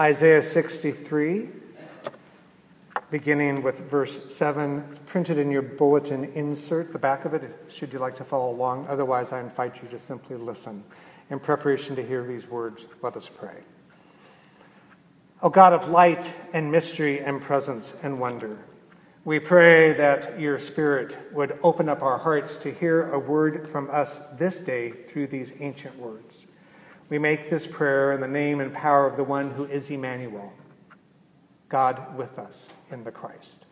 Isaiah 63, beginning with verse 7, printed in your bulletin insert, the back of it, should you like to follow along. Otherwise, I invite you to simply listen. In preparation to hear these words, let us pray. O God of light and mystery and presence and wonder, we pray that your Spirit would open up our hearts to hear a word from us this day through these ancient words. We make this prayer in the name and power of the one who is Emmanuel, God with us in the Christ.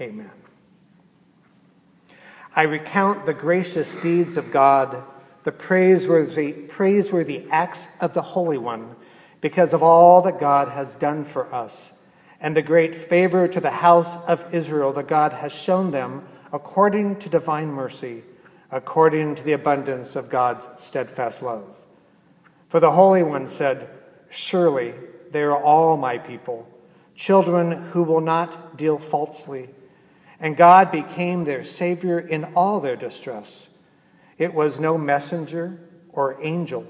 Amen. I recount the gracious deeds of God, the praiseworthy, praiseworthy acts of the Holy One, because of all that God has done for us, and the great favor to the house of Israel that God has shown them according to divine mercy, according to the abundance of God's steadfast love. For the Holy One said, Surely they are all my people, children who will not deal falsely. And God became their Savior in all their distress. It was no messenger or angel,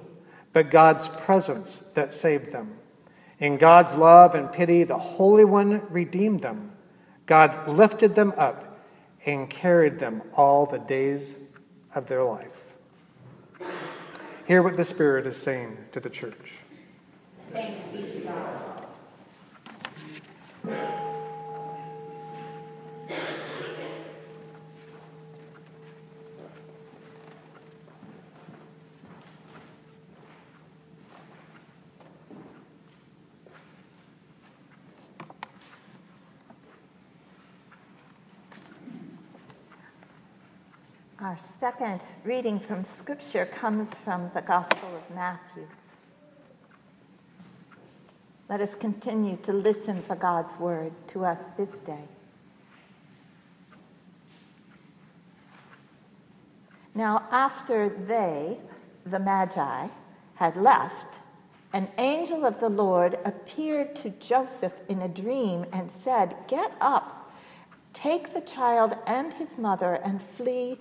but God's presence that saved them. In God's love and pity, the Holy One redeemed them. God lifted them up and carried them all the days of their life. Hear what the Spirit is saying to the church. Thanks be to God. Our second reading from Scripture comes from the Gospel of Matthew. Let us continue to listen for God's word to us this day. Now, after they, the Magi, had left, an angel of the Lord appeared to Joseph in a dream and said, Get up, take the child and his mother, and flee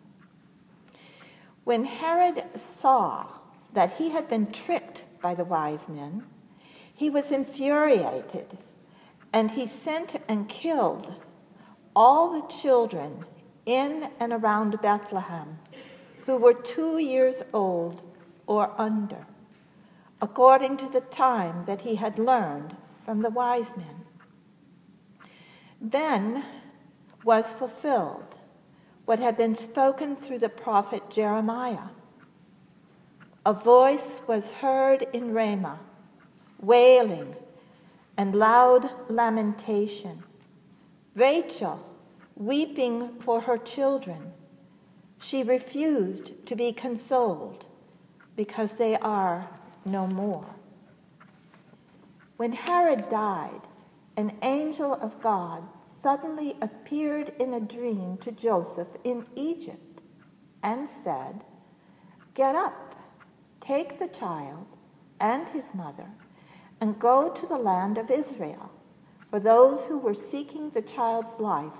When Herod saw that he had been tricked by the wise men, he was infuriated, and he sent and killed all the children in and around Bethlehem who were two years old or under, according to the time that he had learned from the wise men. Then was fulfilled what had been spoken through the prophet Jeremiah. A voice was heard in Ramah, wailing and loud lamentation. Rachel weeping for her children. She refused to be consoled because they are no more. When Herod died, an angel of God suddenly appeared in a dream to Joseph in Egypt and said, Get up, take the child and his mother, and go to the land of Israel, for those who were seeking the child's life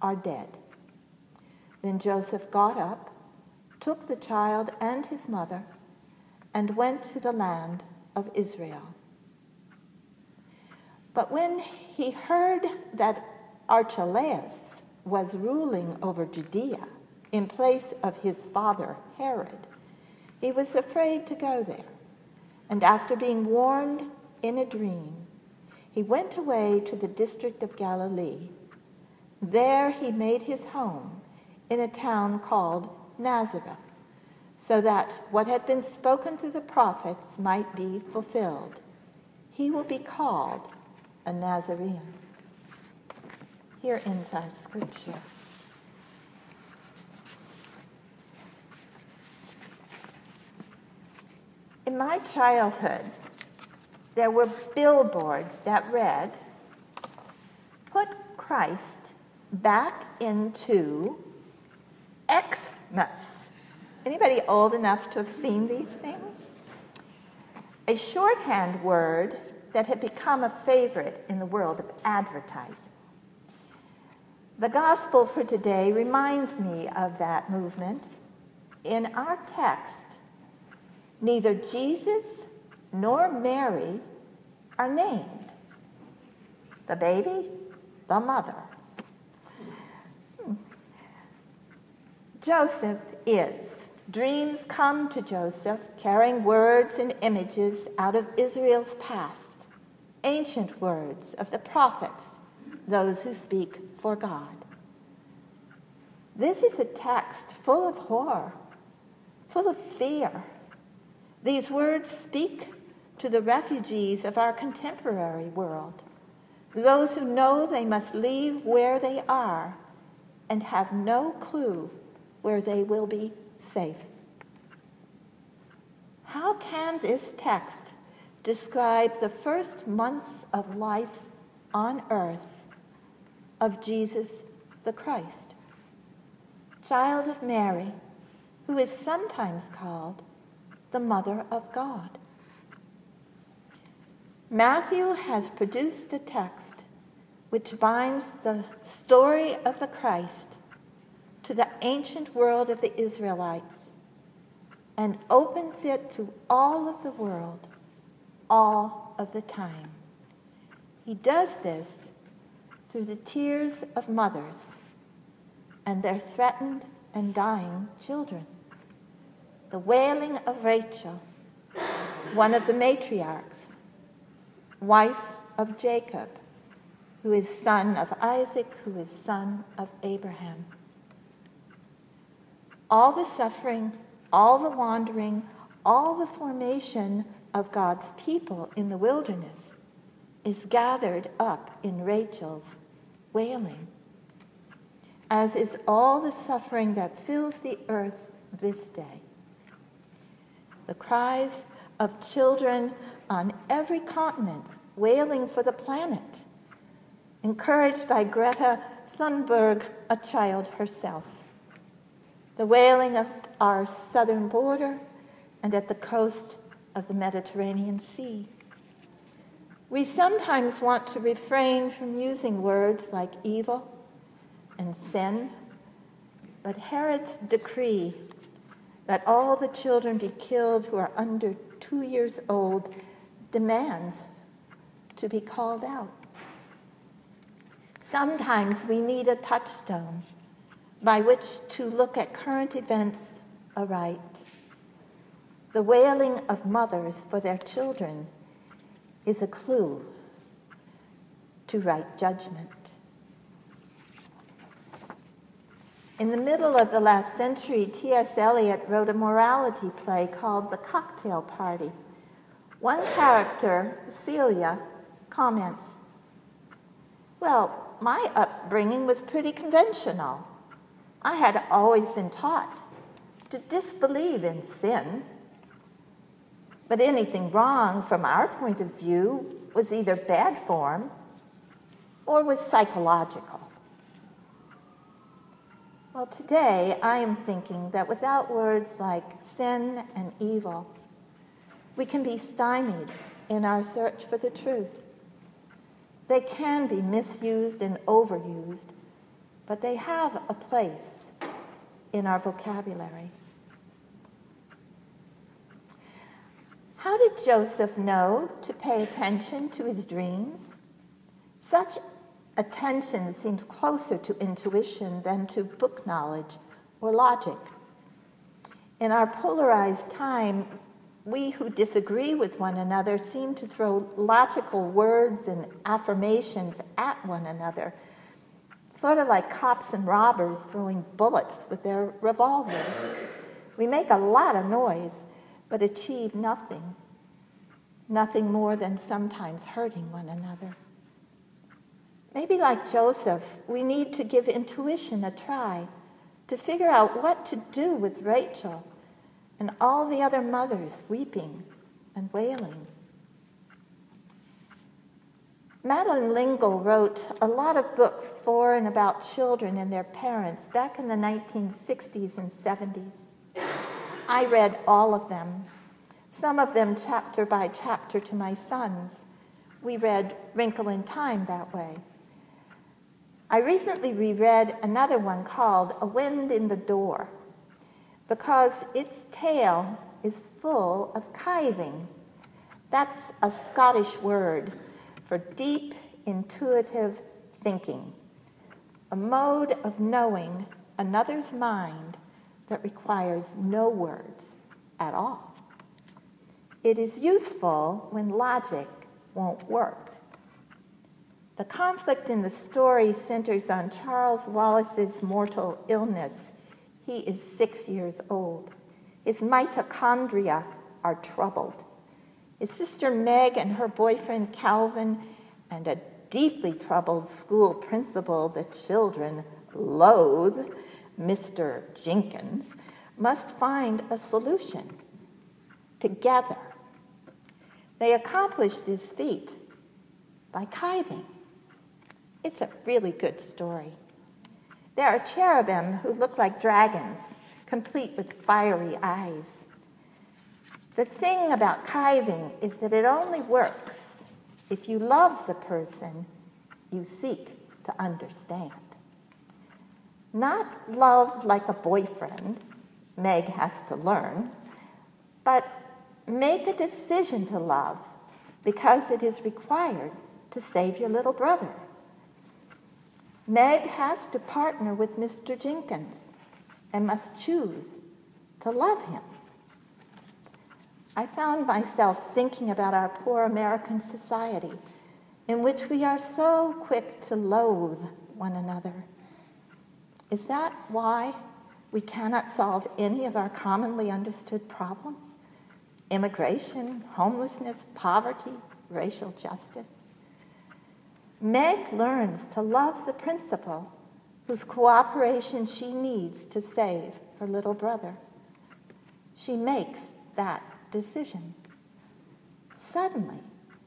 are dead. Then Joseph got up, took the child and his mother, and went to the land of Israel. But when he heard that Archelaus was ruling over Judea in place of his father Herod, he was afraid to go there. And after being warned in a dream, he went away to the district of Galilee. There he made his home in a town called Nazareth, so that what had been spoken through the prophets might be fulfilled. He will be called a Nazarene. Here ends our scripture. In my childhood, there were billboards that read, Put Christ back into Xmas. Anybody old enough to have seen these things? A shorthand word that had become a favorite in the world of advertising. The gospel for today reminds me of that movement. In our text, neither Jesus nor Mary are named. The baby, the mother. Joseph is. Dreams come to Joseph carrying words and images out of Israel's past, ancient words of the prophets, those who speak for God. This is a text full of horror, full of fear. These words speak to the refugees of our contemporary world, those who know they must leave where they are and have no clue where they will be safe. How can this text describe the first months of life on earth of Jesus the Christ, child of Mary, who is sometimes called the Mother of God? Matthew has produced a text which binds the story of the Christ to the ancient world of the Israelites and opens it to all of the world all of the time. He does this through the tears of mothers and their threatened and dying children. The wailing of Rachel, one of the matriarchs, wife of Jacob, who is son of Isaac, who is son of Abraham. All the suffering, all the wandering, all the formation of God's people in the wilderness is gathered up in Rachel's wailing, as is all the suffering that fills the earth this day. The cries of children on every continent wailing for the planet, encouraged by Greta Thunberg, a child herself. The wailing of our southern border and at the coast of the Mediterranean Sea. We sometimes want to refrain from using words like evil and sin, but Herod's decree that all the children be killed who are under two years old demands to be called out. Sometimes we need a touchstone by which to look at current events aright. The wailing of mothers for their children is a clue to right judgment. In the middle of the last century, T.S. Eliot wrote a morality play called The Cocktail Party. One character, Celia, comments Well, my upbringing was pretty conventional. I had always been taught to disbelieve in sin but anything wrong from our point of view was either bad form or was psychological. Well, today I am thinking that without words like sin and evil, we can be stymied in our search for the truth. They can be misused and overused, but they have a place in our vocabulary. How did Joseph know to pay attention to his dreams? Such attention seems closer to intuition than to book knowledge or logic. In our polarized time, we who disagree with one another seem to throw logical words and affirmations at one another, sort of like cops and robbers throwing bullets with their revolvers. We make a lot of noise but achieve nothing, nothing more than sometimes hurting one another. Maybe, like Joseph, we need to give intuition a try to figure out what to do with Rachel and all the other mothers weeping and wailing. Madeleine L'Engle wrote a lot of books for and about children and their parents back in the 1960s and 70s. I read all of them, some of them chapter by chapter to my sons. We read Wrinkle in Time that way. I recently reread another one called A Wind in the Door because its tale is full of kything. That's a Scottish word for deep, intuitive thinking, a mode of knowing another's mind that requires no words at all. It is useful when logic won't work. The conflict in the story centers on Charles Wallace's mortal illness. He is six years old. His mitochondria are troubled. His sister Meg and her boyfriend Calvin, and a deeply troubled school principal the children loathe, Mr. Jenkins, must find a solution together. They accomplish this feat by kything. It's a really good story. There are cherubim who look like dragons, complete with fiery eyes. The thing about kything is that it only works if you love the person you seek to understand. Not love like a boyfriend, Meg has to learn, but make a decision to love because it is required to save your little brother. Meg has to partner with Mr. Jenkins and must choose to love him. I found myself thinking about our poor American society in which we are so quick to loathe one another. Is that why we cannot solve any of our commonly understood problems? Immigration, homelessness, poverty, racial justice. Meg learns to love the principal whose cooperation she needs to save her little brother. She makes that decision. Suddenly,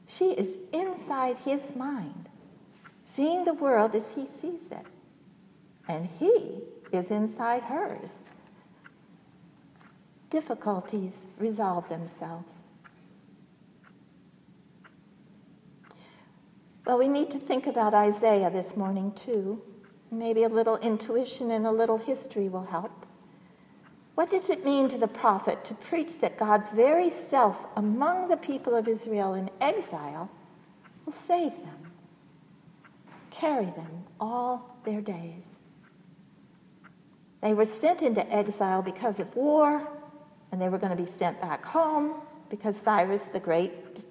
she is inside his mind, seeing the world as he sees it, and he is inside hers. Difficulties resolve themselves. Well, we need to think about Isaiah this morning, too. Maybe a little intuition and a little history will help. What does it mean to the prophet to preach that God's very self among the people of Israel in exile will save them, carry them all their days? They were sent into exile because of war, and they were going to be sent back home because Cyrus the Great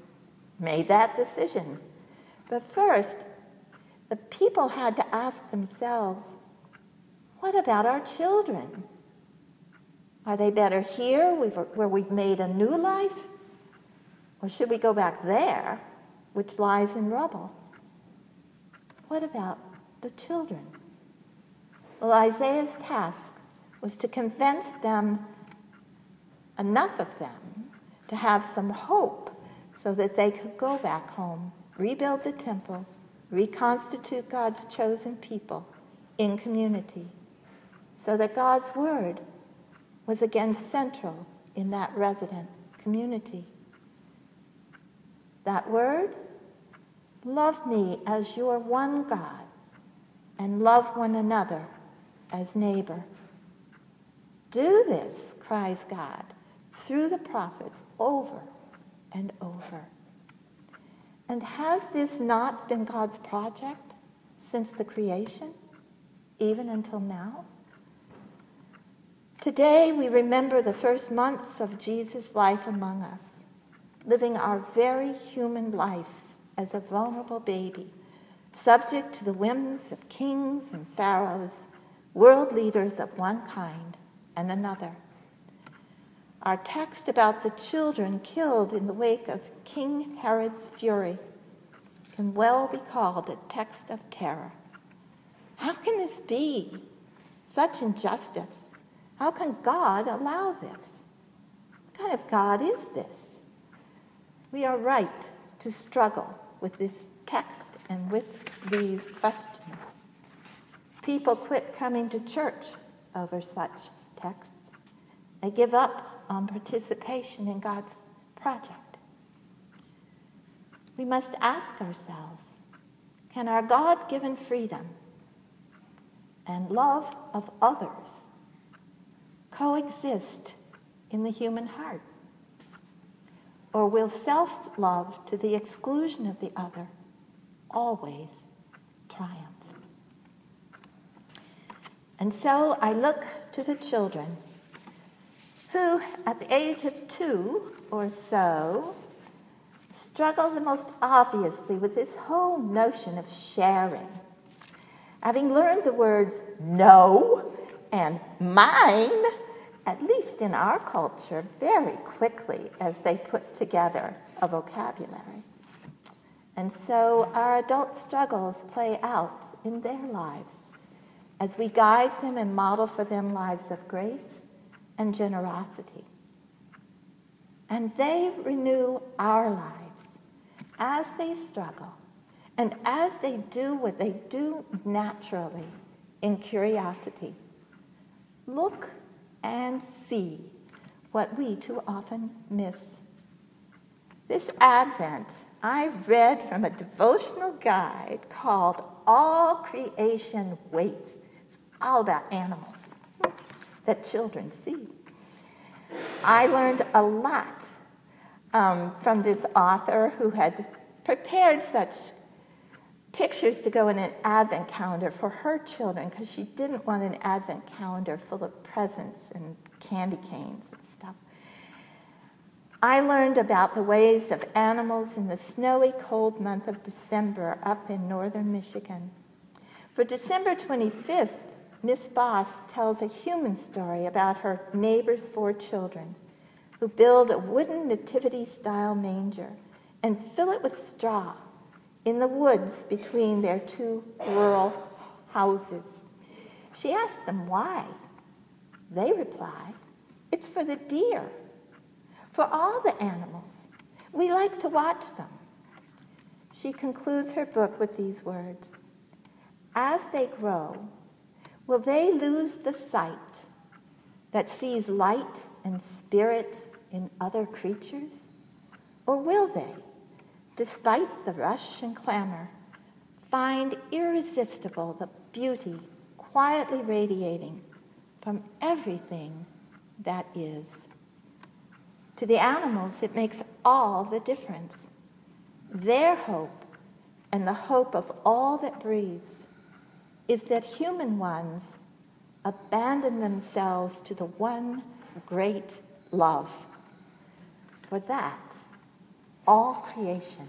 made that decision. But first, the people had to ask themselves, what about our children? Are they better here where we've made a new life? Or should we go back there, which lies in rubble? What about the children? Well, Isaiah's task was to convince them, enough of them, to have some hope so that they could go back home, rebuild the temple, reconstitute God's chosen people in community, so that God's word was again central in that resident community. That word, love me as your one God and love one another as neighbor. Do this, cries God, through the prophets over and over. And has this not been God's project since the creation, even until now? Today, we remember the first months of Jesus' life among us, living our very human life as a vulnerable baby, subject to the whims of kings and pharaohs, world leaders of one kind and another. Our text about the children killed in the wake of King Herod's fury can well be called a text of terror. How can this be? Such injustice how can God allow this? What kind of God is this? We are right to struggle with this text and with these questions. People quit coming to church over such texts. They give up on participation in God's project. We must ask ourselves can our God given freedom and love of others coexist in the human heart? Or will self love to the exclusion of the other always triumph? And so I look to the children who, at the age of two or so, struggle the most obviously with this whole notion of sharing. Having learned the words no and mine, at least in our culture, very quickly as they put together a vocabulary. And so our adult struggles play out in their lives as we guide them and model for them lives of grace and generosity. And they renew our lives as they struggle and as they do what they do naturally in curiosity. Look and see what we too often miss. This Advent, I read from a devotional guide called All Creation Waits. All about animals that children see. I learned a lot um, from this author who had prepared such pictures to go in an advent calendar for her children because she didn't want an advent calendar full of presents and candy canes and stuff. I learned about the ways of animals in the snowy, cold month of December up in northern Michigan. For December 25th, Miss Boss tells a human story about her neighbor's four children who build a wooden nativity style manger and fill it with straw in the woods between their two rural houses. She asks them why. They reply, It's for the deer, for all the animals. We like to watch them. She concludes her book with these words As they grow, will they lose the sight that sees light and spirit in other creatures? Or will they? despite the rush and clamor, find irresistible the beauty quietly radiating from everything that is. To the animals, it makes all the difference. Their hope and the hope of all that breathes is that human ones abandon themselves to the one great love. For that, all creation